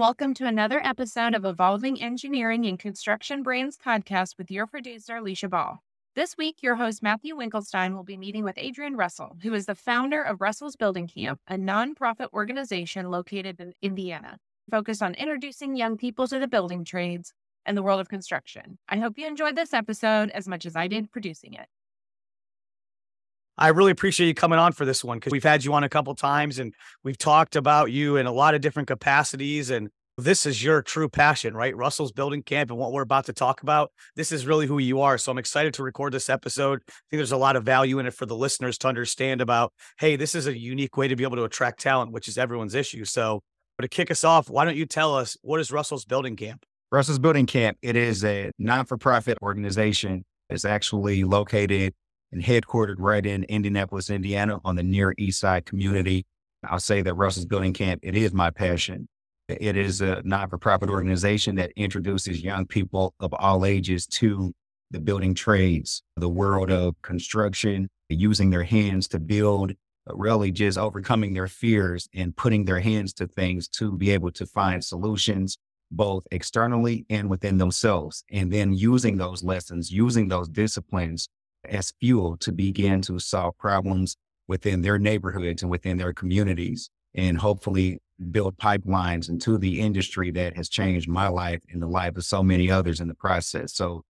welcome to another episode of Evolving Engineering and Construction Brains podcast with your producer, Alicia Ball. This week, your host, Matthew Winkelstein, will be meeting with Adrian Russell, who is the founder of Russell's Building Camp, a nonprofit organization located in Indiana, focused on introducing young people to the building trades and the world of construction. I hope you enjoyed this episode as much as I did producing it. I really appreciate you coming on for this one because we've had you on a couple times and we've talked about you in a lot of different capacities. And this is your true passion, right? Russell's building camp and what we're about to talk about. This is really who you are. So I'm excited to record this episode. I think there's a lot of value in it for the listeners to understand about, hey, this is a unique way to be able to attract talent, which is everyone's issue. So but to kick us off, why don't you tell us what is Russell's building camp? Russell's Building Camp, it is a non for profit organization. It's actually located and headquartered right in Indianapolis, Indiana, on the near East Side community. I'll say that Russell's Building Camp, it is my passion. It is a non for profit organization that introduces young people of all ages to the building trades, the world of construction, using their hands to build, really just overcoming their fears and putting their hands to things to be able to find solutions, both externally and within themselves. And then using those lessons, using those disciplines as fuel to begin to solve problems within their neighborhoods and within their communities and hopefully build pipelines into the industry that has changed my life and the life of so many others in the process. So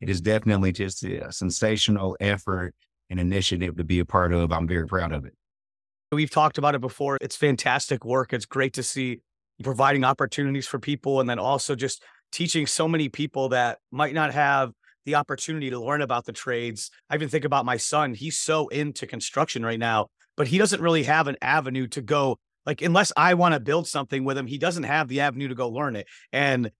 it is definitely just a sensational effort and initiative to be a part of. I'm very proud of it. We've talked about it before. It's fantastic work. It's great to see providing opportunities for people and then also just teaching so many people that might not have the opportunity to learn about the trades. I even think about my son. He's so into construction right now, but he doesn't really have an avenue to go. Like, unless I want to build something with him, he doesn't have the avenue to go learn it. And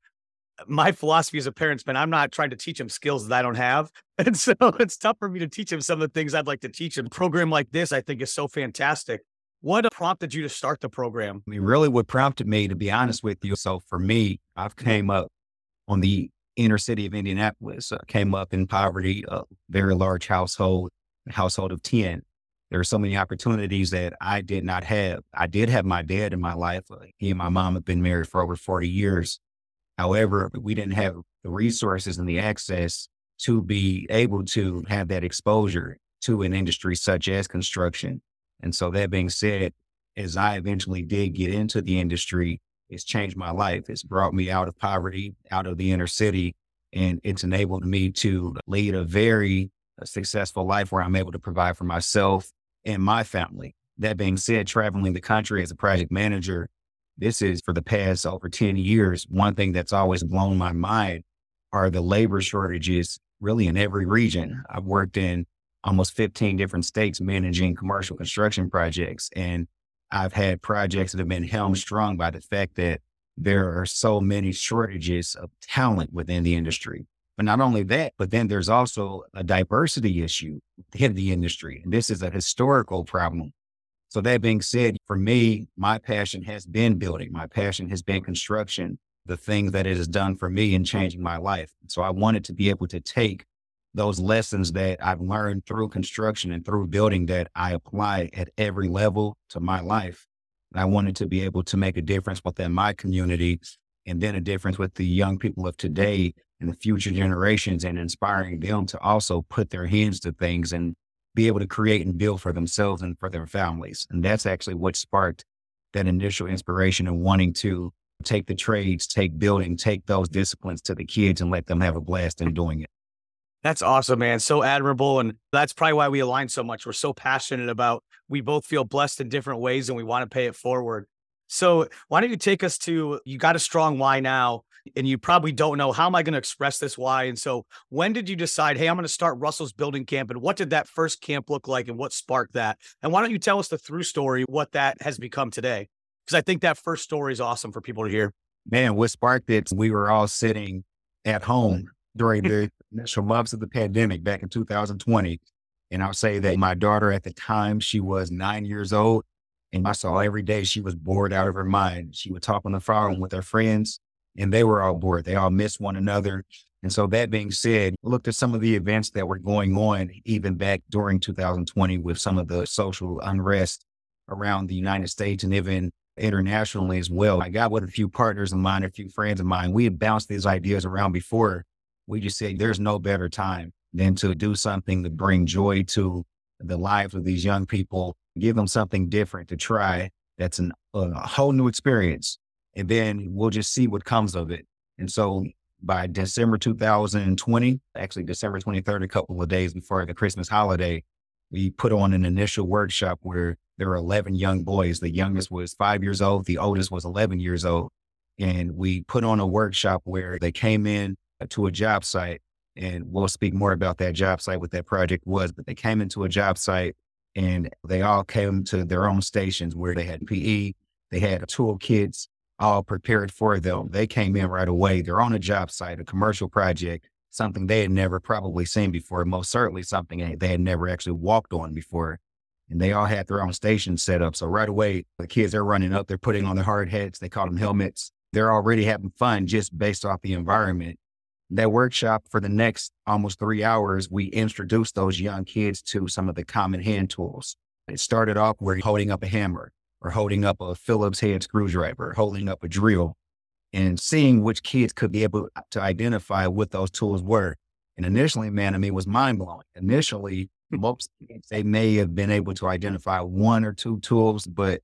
my philosophy as a parent's been I'm not trying to teach him skills that I don't have. And so it's tough for me to teach him some of the things I'd like to teach him. A program like this, I think, is so fantastic. What prompted you to start the program? I mean, really what prompted me, to be honest with you. So for me, I've came up on the inner city of Indianapolis. Uh, came up in poverty, a very large household, household of 10. There are so many opportunities that I did not have. I did have my dad in my life. Uh, he and my mom have been married for over 40 years. However, we didn't have the resources and the access to be able to have that exposure to an industry such as construction. And so that being said, as I eventually did get into the industry, it's changed my life. It's brought me out of poverty, out of the inner city, and it's enabled me to lead a very uh, successful life where I'm able to provide for myself and my family. That being said, traveling the country as a project manager, this is for the past over 10 years. One thing that's always blown my mind are the labor shortages really in every region. I've worked in almost 15 different states managing commercial construction projects. And I've had projects that have been hamstrung by the fact that there are so many shortages of talent within the industry. But not only that, but then there's also a diversity issue in the industry. And this is a historical problem. So that being said, for me, my passion has been building. My passion has been construction, the things that it has done for me in changing my life. So I wanted to be able to take those lessons that I've learned through construction and through building that I apply at every level to my life. And I wanted to be able to make a difference within my community and then a difference with the young people of today and the future generations and inspiring them to also put their hands to things and be able to create and build for themselves and for their families. And that's actually what sparked that initial inspiration and wanting to take the trades, take building, take those disciplines to the kids and let them have a blast in doing it. That's awesome, man. So admirable. And that's probably why we align so much. We're so passionate about, we both feel blessed in different ways and we want to pay it forward. So why don't you take us to, you got a strong why now, and you probably don't know, how am I going to express this why? And so when did you decide, hey, I'm going to start Russell's building camp? And what did that first camp look like and what sparked that? And why don't you tell us the through story, what that has become today? Because I think that first story is awesome for people to hear. Man, what sparked it, we were all sitting at home mm. During the initial months of the pandemic back in 2020. And I'll say that my daughter at the time, she was nine years old. And I saw every day she was bored out of her mind. She would talk on the phone with her friends, and they were all bored. They all missed one another. And so, that being said, looked at some of the events that were going on even back during 2020 with some of the social unrest around the United States and even internationally as well. I got with a few partners of mine, a few friends of mine. We had bounced these ideas around before. We just said there's no better time than to do something to bring joy to the lives of these young people, give them something different to try. That's an, a whole new experience. And then we'll just see what comes of it. And so by December 2020, actually December 23rd, a couple of days before the Christmas holiday, we put on an initial workshop where there were 11 young boys. The youngest was five years old. The oldest was 11 years old. And we put on a workshop where they came in Uh, to a job site and we'll speak more about that job site, what that project was, but they came into a job site and they all came to their own stations where they had PE, they had tool kits all prepared for them. They came in right away. They're on a job site, a commercial project, something they had never probably seen before, most certainly something they had never actually walked on before. And they all had their own station set up. So right away, the kids are running up, they're putting on their hard hats, they call them helmets. They're already having fun just based off the environment that workshop for the next almost three hours, we introduced those young kids to some of the common hand tools. It started off where holding up a hammer or holding up a Phillips head screwdriver, holding up a drill, and seeing which kids could be able to identify what those tools were. And initially, man, I mean, it was mind blowing. Initially, hmm. most kids, they may have been able to identify one or two tools, but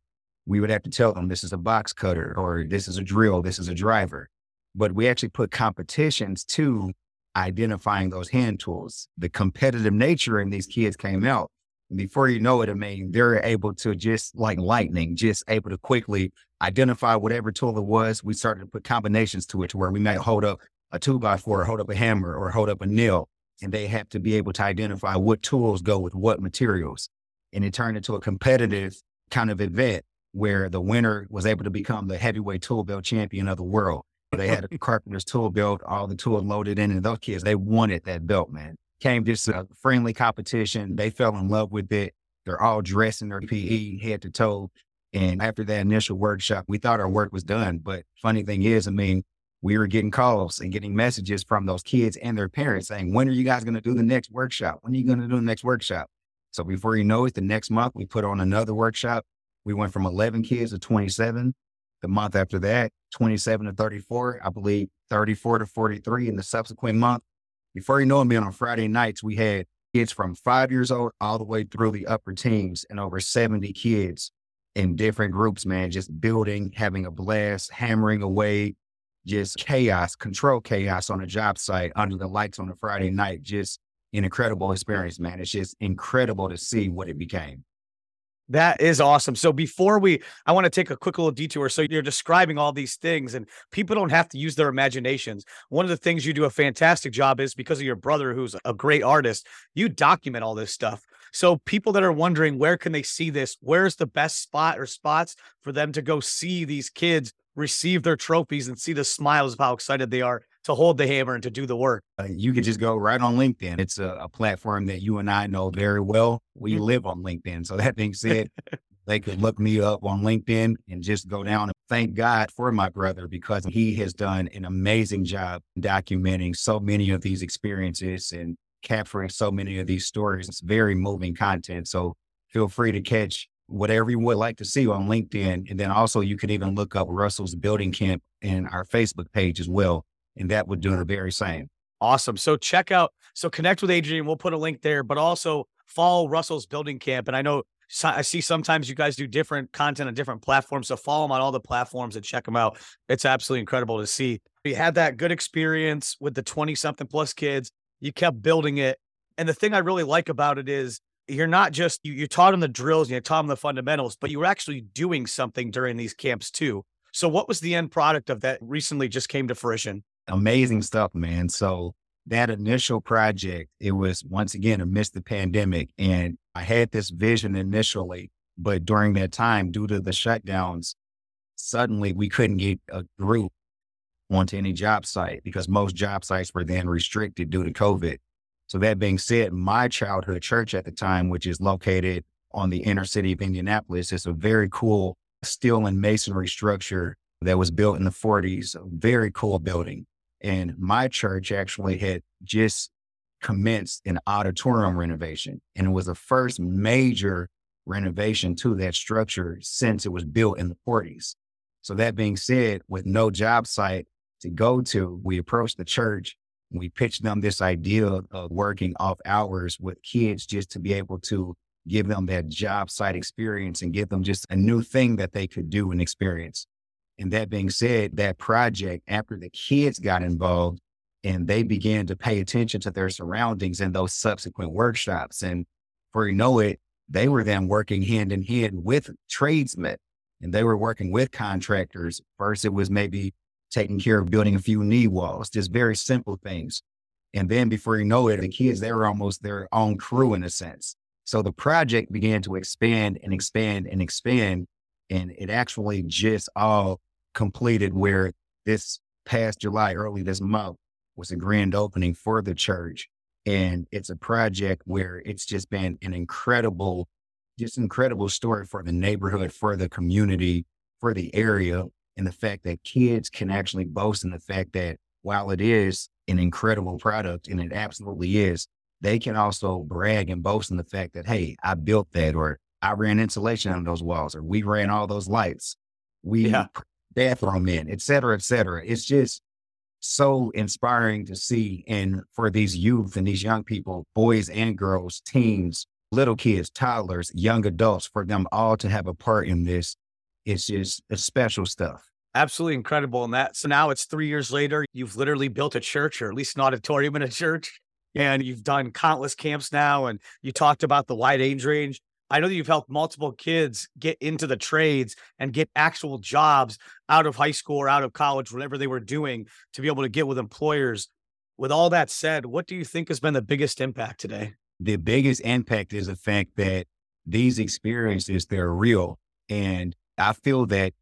we would have to tell them this is a box cutter or this is a drill, this is a driver but we actually put competitions to identifying those hand tools. The competitive nature in these kids came out. Before you know it, I mean, they're able to just like lightning, just able to quickly identify whatever tool it was. We started to put combinations to it to where we might hold up a two by four, hold up a hammer, or hold up a nail. And they have to be able to identify what tools go with what materials. And it turned into a competitive kind of event where the winner was able to become the heavyweight tool belt champion of the world. They had a carpenter's tool belt, all the tools loaded in, and those kids, they wanted that belt, man. Came just a friendly competition. They fell in love with it. They're all dressed in their PE head to toe. And after that initial workshop, we thought our work was done. But funny thing is, I mean, we were getting calls and getting messages from those kids and their parents saying, when are you guys going to do the next workshop? When are you going to do the next workshop? So before you know it, the next month we put on another workshop. We went from 11 kids to 27. The month after that, 27 to 34, I believe 34 to 43 in the subsequent month. Before you know it, man, on Friday nights, we had kids from five years old all the way through the upper teens and over 70 kids in different groups, man, just building, having a blast, hammering away, just chaos, control chaos on a job site under the lights on a Friday night. Just an incredible experience, man. It's just incredible to see what it became. That is awesome. So before we, I want to take a quick little detour. So you're describing all these things, and people don't have to use their imaginations. One of the things you do a fantastic job is because of your brother, who's a great artist, you document all this stuff. So people that are wondering where can they see this, where's the best spot or spots for them to go see these kids receive their trophies and see the smiles of how excited they are to hold the hammer and to do the work. Uh, you could just go right on LinkedIn. It's a, a, platform that you and I know very well. We mm-hmm. live on LinkedIn. So that being said, they could look me up on LinkedIn and just go down and thank God for my brother because he has done an amazing job documenting so many of these experiences and capturing so many of these stories. It's very moving content. So feel free to catch whatever you would like to see on LinkedIn. And then also you can even look up Russell's Building Camp in our Facebook page as well and that would do the very same. Awesome. So check out, so connect with Adrian. We'll put a link there, but also follow Russell's building camp. And I know I see sometimes you guys do different content on different platforms. So follow them on all the platforms and check them out. It's absolutely incredible to see. You had that good experience with the 20 something plus kids. You kept building it. And the thing I really like about it is you're not just, you, you taught them the drills and you taught them the fundamentals, but you were actually doing something during these camps too. So what was the end product of that recently just came to fruition? Amazing stuff, man. So that initial project, it was once again amidst the pandemic. And I had this vision initially, but during that time, due to the shutdowns, suddenly we couldn't get a group onto any job site because most job sites were then restricted due to COVID. So that being said, my childhood church at the time, which is located on the inner city of Indianapolis, is a very cool steel and masonry structure that was built in the 40s. A very cool building. And my church actually had just commenced an auditorium renovation. And it was the first major renovation to that structure since it was built in the 40s. So that being said, with no job site to go to, we approached the church. We pitched them this idea of working off hours with kids just to be able to give them that job site experience and give them just a new thing that they could do and experience. And that being said, that project, after the kids got involved and they began to pay attention to their surroundings in those subsequent workshops, and before you know it, they were then working hand in hand with tradesmen and they were working with contractors. First, it was maybe taking care of building a few knee walls, just very simple things. And then before you know it, the kids, they were almost their own crew in a sense. So the project began to expand and expand and expand. And it actually just all completed where this past July, early this month, was a grand opening for the church. And it's a project where it's just been an incredible, just incredible story for the neighborhood, for the community, for the area. And the fact that kids can actually boast in the fact that while it is an incredible product, and it absolutely is, they can also brag and boast in the fact that, hey, I built that, or I ran insulation on those walls, or we ran all those lights. We yeah. bathroom in, et cetera, et cetera. It's just so inspiring to see. And for these youth and these young people, boys and girls, teens, little kids, toddlers, young adults, for them all to have a part in this, it's just it's special stuff. Absolutely incredible. And that, so now it's three years later, you've literally built a church or at least an auditorium in a church. And you've done countless camps now. And you talked about the wide age range. I know that you've helped multiple kids get into the trades and get actual jobs out of high school or out of college, whatever they were doing, to be able to get with employers. With all that said, what do you think has been the biggest impact today? The biggest impact is the fact that these experiences, they're real. And I feel that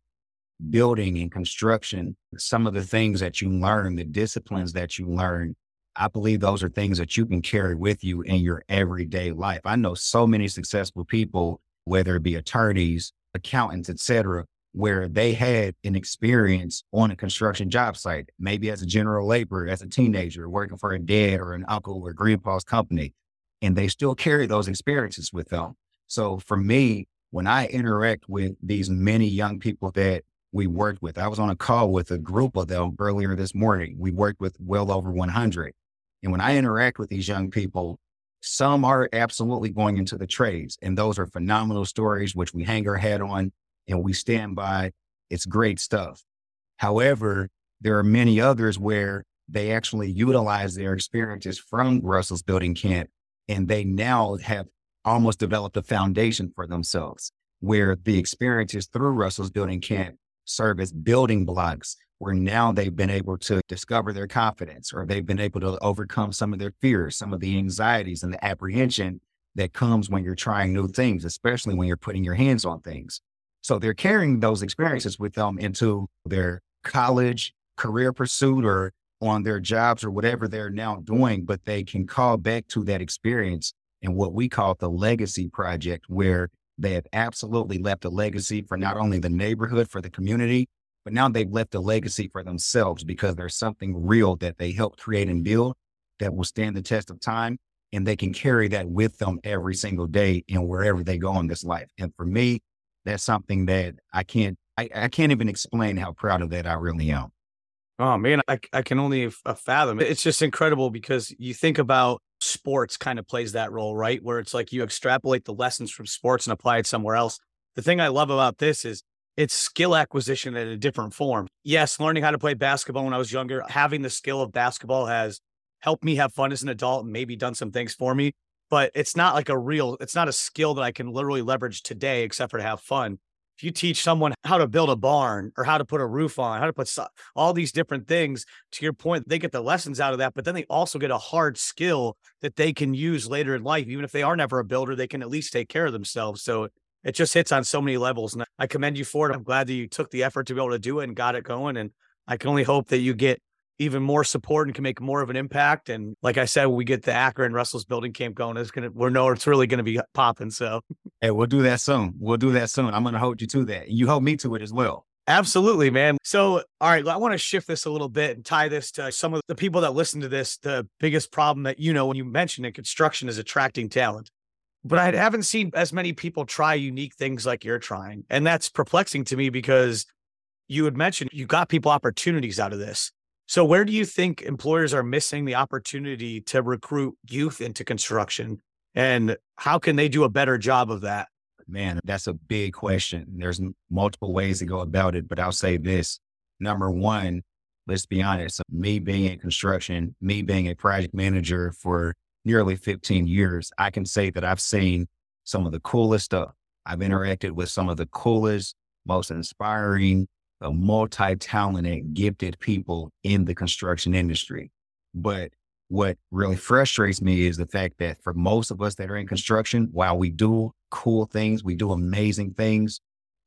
building and construction, some of the things that you learn, the disciplines that you learn, I believe those are things that you can carry with you in your everyday life. I know so many successful people, whether it be attorneys, accountants, etc., where they had an experience on a construction job site, maybe as a general laborer, as a teenager, working for a dad or an uncle or grandpa's company, and they still carry those experiences with them. So for me, when I interact with these many young people that we worked with, I was on a call with a group of them earlier this morning. We worked with well over 100. And when I interact with these young people, some are absolutely going into the trades. And those are phenomenal stories, which we hang our hat on and we stand by. It's great stuff. However, there are many others where they actually utilize their experiences from Russell's building camp and they now have almost developed a foundation for themselves where the experiences through Russell's building camp serve as building blocks where now they've been able to discover their confidence or they've been able to overcome some of their fears, some of the anxieties and the apprehension that comes when you're trying new things, especially when you're putting your hands on things. So they're carrying those experiences with them into their college, career pursuit, or on their jobs or whatever they're now doing, but they can call back to that experience and what we call the legacy project, where they have absolutely left a legacy for not only the neighborhood, for the community, but now they've left a legacy for themselves because there's something real that they helped create and build that will stand the test of time. And they can carry that with them every single day and wherever they go in this life. And for me, that's something that I can't, I, I can't even explain how proud of that I really am. Oh man, I, I can only uh, fathom. It's just incredible because you think about sports kind of plays that role, right? Where it's like you extrapolate the lessons from sports and apply it somewhere else. The thing I love about this is it's skill acquisition in a different form. Yes, learning how to play basketball when I was younger, having the skill of basketball has helped me have fun as an adult and maybe done some things for me. But it's not like a real, it's not a skill that I can literally leverage today except for to have fun. If you teach someone how to build a barn or how to put a roof on, how to put all these different things, to your point, they get the lessons out of that, but then they also get a hard skill that they can use later in life. Even if they are never a builder, they can at least take care of themselves. So it just hits on so many levels. And I commend you for it. I'm glad that you took the effort to be able to do it and got it going. And I can only hope that you get even more support and can make more of an impact. And like I said, we get the Akron Russell's building camp going. It's gonna we're know it's really gonna be popping. So hey, we'll do that soon. We'll do that soon. I'm gonna hold you to that. You hold me to it as well. Absolutely, man. So, all right, I want to shift this a little bit and tie this to some of the people that listen to this. The biggest problem that you know when you mentioned in construction is attracting talent. But I haven't seen as many people try unique things like you're trying. And that's perplexing to me because you had mentioned you got people opportunities out of this. So where do you think employers are missing the opportunity to recruit youth into construction? And how can they do a better job of that? Man, that's a big question. There's multiple ways to go about it, but I'll say this. Number one, let's be honest, me being in construction, me being a project manager for nearly 15 years, I can say that I've seen some of the coolest stuff. I've interacted with some of the coolest, most inspiring, uh, multi talented, gifted people in the construction industry. But what really frustrates me is the fact that for most of us that are in construction, while we do cool things, we do amazing things,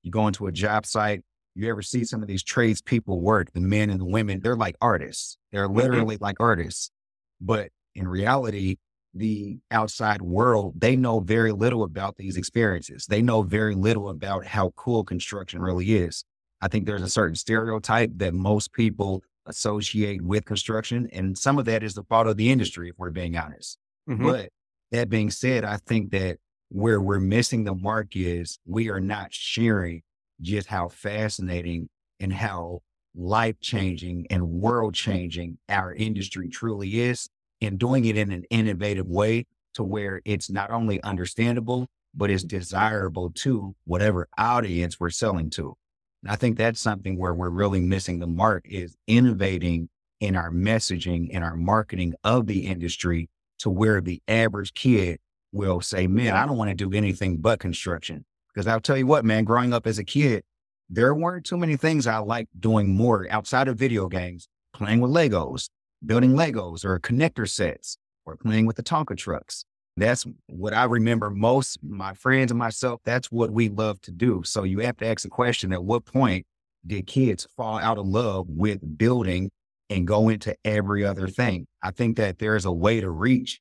you go into a job site, you ever see some of these trades people work, the men and the women, they're like artists. They're mm-hmm. literally like artists. But in reality, the outside world, they know very little about these experiences. They know very little about how cool construction really is. I think there's a certain stereotype that most people associate with construction. And some of that is the fault of the industry, if we're being honest. Mm-hmm. But that being said, I think that where we're missing the mark is we are not sharing just how fascinating and how life changing and world changing our industry truly is and doing it in an innovative way to where it's not only understandable, but it's desirable to whatever audience we're selling to. And I think that's something where we're really missing the mark is innovating in our messaging and our marketing of the industry to where the average kid will say, man, I don't want to do anything but construction. Because I'll tell you what, man, growing up as a kid, there weren't too many things I liked doing more outside of video games, playing with Legos, building Legos or connector sets or playing with the Tonka trucks. That's what I remember most, my friends and myself, that's what we love to do. So you have to ask the question at what point did kids fall out of love with building and go into every other thing? I think that there's a way to reach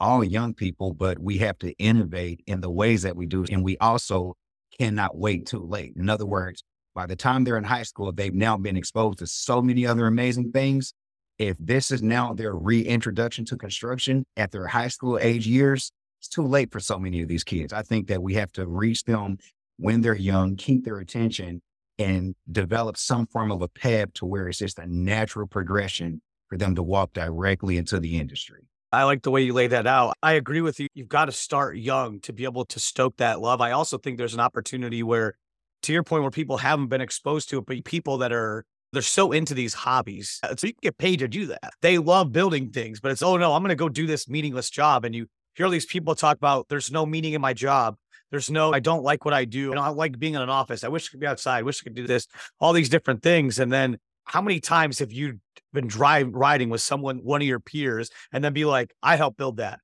all young people, but we have to innovate in the ways that we do. And we also cannot wait too late. In other words, by the time they're in high school, they've now been exposed to so many other amazing things if this is now their reintroduction to construction at their high school age years, it's too late for so many of these kids. I think that we have to reach them when they're young, keep their attention, and develop some form of a path to where it's just a natural progression for them to walk directly into the industry. I like the way you lay that out. I agree with you. You've got to start young to be able to stoke that love. I also think there's an opportunity where, to your point, where people haven't been exposed to it, but people that are they're so into these hobbies. Uh, so you can get paid to do that. They love building things, but it's, oh no, I'm going to go do this meaningless job. And you hear all these people talk about there's no meaning in my job. There's no, I don't like what I do. I don't like being in an office. I wish I could be outside. I wish I could do this, all these different things. And then how many times have you been driving, riding with someone, one of your peers, and then be like, I helped build that?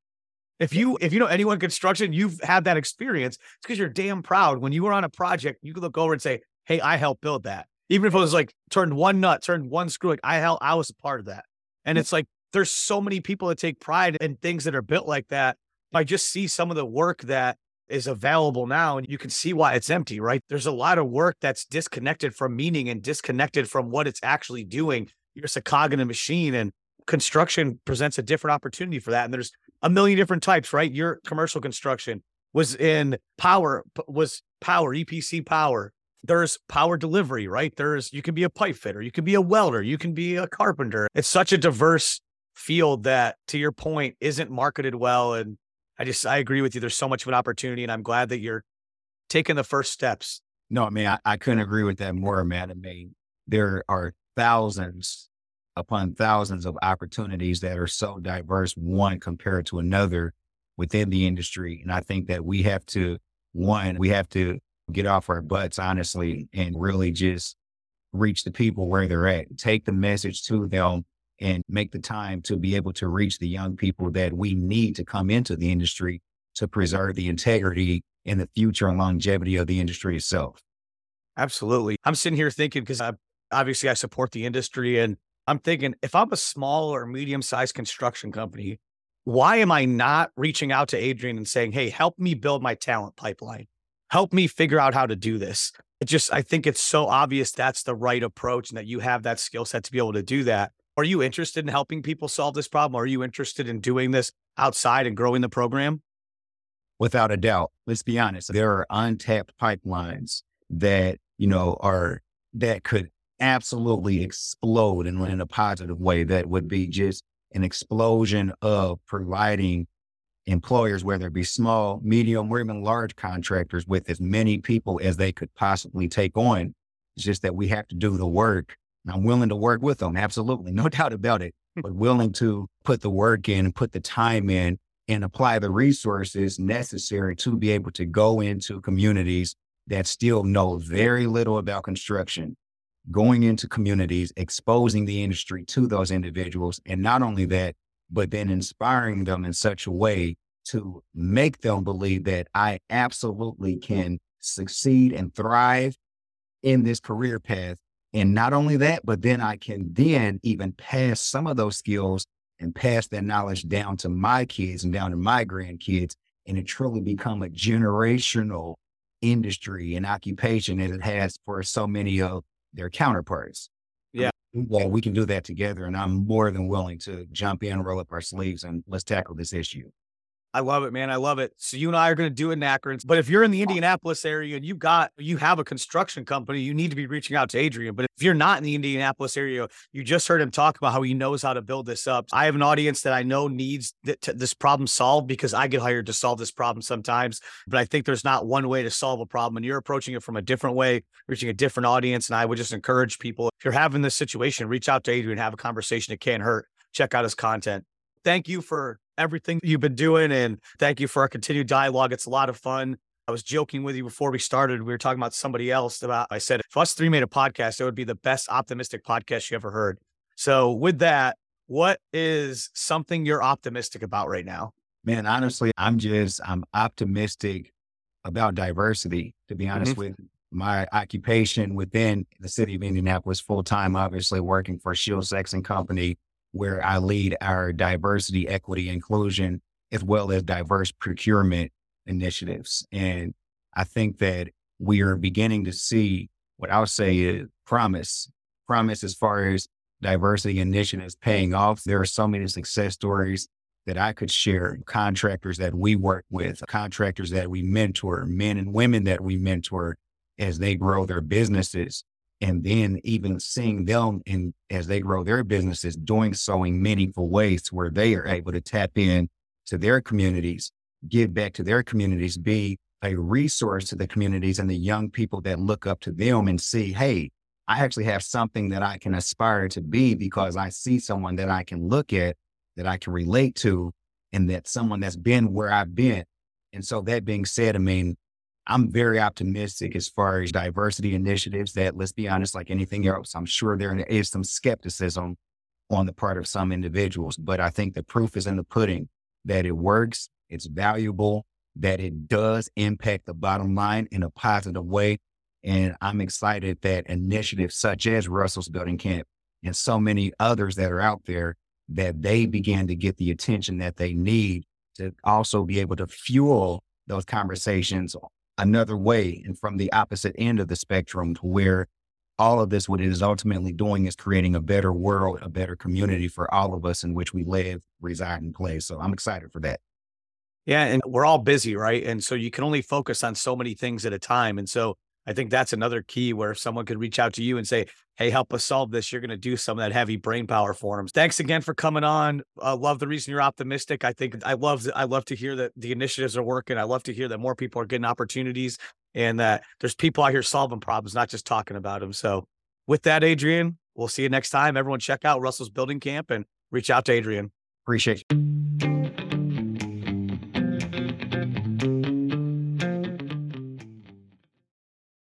If you if you know anyone construction, you've had that experience. It's because you're damn proud. When you were on a project, you could look over and say, Hey, I helped build that even if it was like turned one nut, turned one screw, like I hell, I was a part of that. And mm. it's like there's so many people that take pride in things that are built like that. I just see some of the work that is available now and you can see why it's empty, right? There's a lot of work that's disconnected from meaning and disconnected from what it's actually doing. You're just a cog in a machine and construction presents a different opportunity for that. And there's a million different types, right? Your commercial construction was in power, was power, EPC power, there's power delivery, right? There's you can be a pipe fitter, you can be a welder, you can be a carpenter. It's such a diverse field that to your point isn't marketed well and I just I agree with you there's so much of an opportunity and I'm glad that you're taking the first steps. No, I mean I, I couldn't agree with that more, man. I mean, there are thousands upon thousands of opportunities that are so diverse, one compared to another within the industry. And I think that we have to, one, we have to get off our butts, honestly, and really just reach the people where they're at. Take the message to them and make the time to be able to reach the young people that we need to come into the industry to preserve the integrity and the future and longevity of the industry itself. Absolutely. I'm sitting here thinking because obviously I support the industry and I'm thinking if I'm a small or medium sized construction company, why am I not reaching out to Adrian and saying, Hey, help me build my talent pipeline? Help me figure out how to do this. It just, I think it's so obvious that's the right approach and that you have that skill set to be able to do that. Are you interested in helping people solve this problem? Are you interested in doing this outside and growing the program? without a doubt. Let's be honest. There are untapped pipelines that, you know, are, that could absolutely explode in, in a positive way. That would be just an explosion of providing employers, whether it be small, medium, or even large contractors with as many people as they could possibly take on. It's just that we have to do the work. And I'm willing to work with them. Absolutely. No doubt about it, hmm. but willing to put the work in and put the time in and apply the resources necessary to be able to go into communities that still know very little about construction, going into communities, exposing the industry to those individuals. And not only that, but then inspiring them in such a way to make them believe that I absolutely can succeed and thrive in this career path. And not only that, but then I can then even pass some of those skills and pass that knowledge down to my kids and down to my grandkids and it truly become a generational industry and occupation as it has for so many of their counterparts. Well, we can do that together. And I'm more than willing to jump in, roll up our sleeves, and let's tackle this issue. I love it, man. I love it. So you and I are going to do it in Akron. But if you're in the Indianapolis area and you got you have a construction company, you need to be reaching out to Adrian. But if you're not in the Indianapolis area, you just heard him talk about how he knows how to build this up. I have an audience that I know needs th- this problem solved because I get hired to solve this problem sometimes. But I think there's not one way to solve a problem, and you're approaching it from a different way, reaching a different audience. And I would just encourage people if you're having this situation, reach out to Adrian, have a conversation. It can't hurt. Check out his content. Thank you for everything you've been doing. And thank you for our continued dialogue. It's a lot of fun. I was joking with you before we started. We were talking about somebody else about, I said, if us three made a podcast, it would be the best optimistic podcast you ever heard. So with that, what is something you're optimistic about right now? Man, honestly, I'm just, I'm optimistic about diversity, to be honest mm-hmm. with my occupation within the city of Indianapolis full time, obviously working for Shiel Sexton Company where I lead our diversity, equity, inclusion, as well as diverse procurement initiatives. And I think that we are beginning to see what I'll say is promise, promise as far as diversity initiatives paying off. There are so many success stories that I could share, contractors that we work with, contractors that we mentor, men and women that we mentor as they grow their businesses and then even seeing them and as they grow their businesses doing so in meaningful ways to where they are able to tap in to their communities give back to their communities be a resource to the communities and the young people that look up to them and see hey i actually have something that i can aspire to be because i see someone that i can look at that i can relate to and that someone that's been where i've been. And so that being said i mean I'm very optimistic as far as diversity initiatives that, let's be honest, like anything else, I'm sure there is some skepticism on the part of some individuals, but I think the proof is in the pudding that it works, it's valuable, that it does impact the bottom line in a positive way. And I'm excited that initiatives such as Russell's Building Camp and so many others that are out there, that they began to get the attention that they need to also be able to fuel those conversations another way and from the opposite end of the spectrum to where all of this, what it is ultimately doing is creating a better world, a better community for all of us in which we live, reside, and play. So I'm excited for that. Yeah. And we're all busy, right? And so you can only focus on so many things at a time. And so I think that's another key where if someone could reach out to you and say, Hey, help us solve this. You're going to do some of that heavy brain power for them. Thanks again for coming on. Uh, love the reason you're optimistic. I think I love, I love to hear that the initiatives are working. I love to hear that more people are getting opportunities and that there's people out here solving problems, not just talking about them. So with that, Adrian, we'll see you next time. Everyone check out Russell's Building Camp and reach out to Adrian. Appreciate you.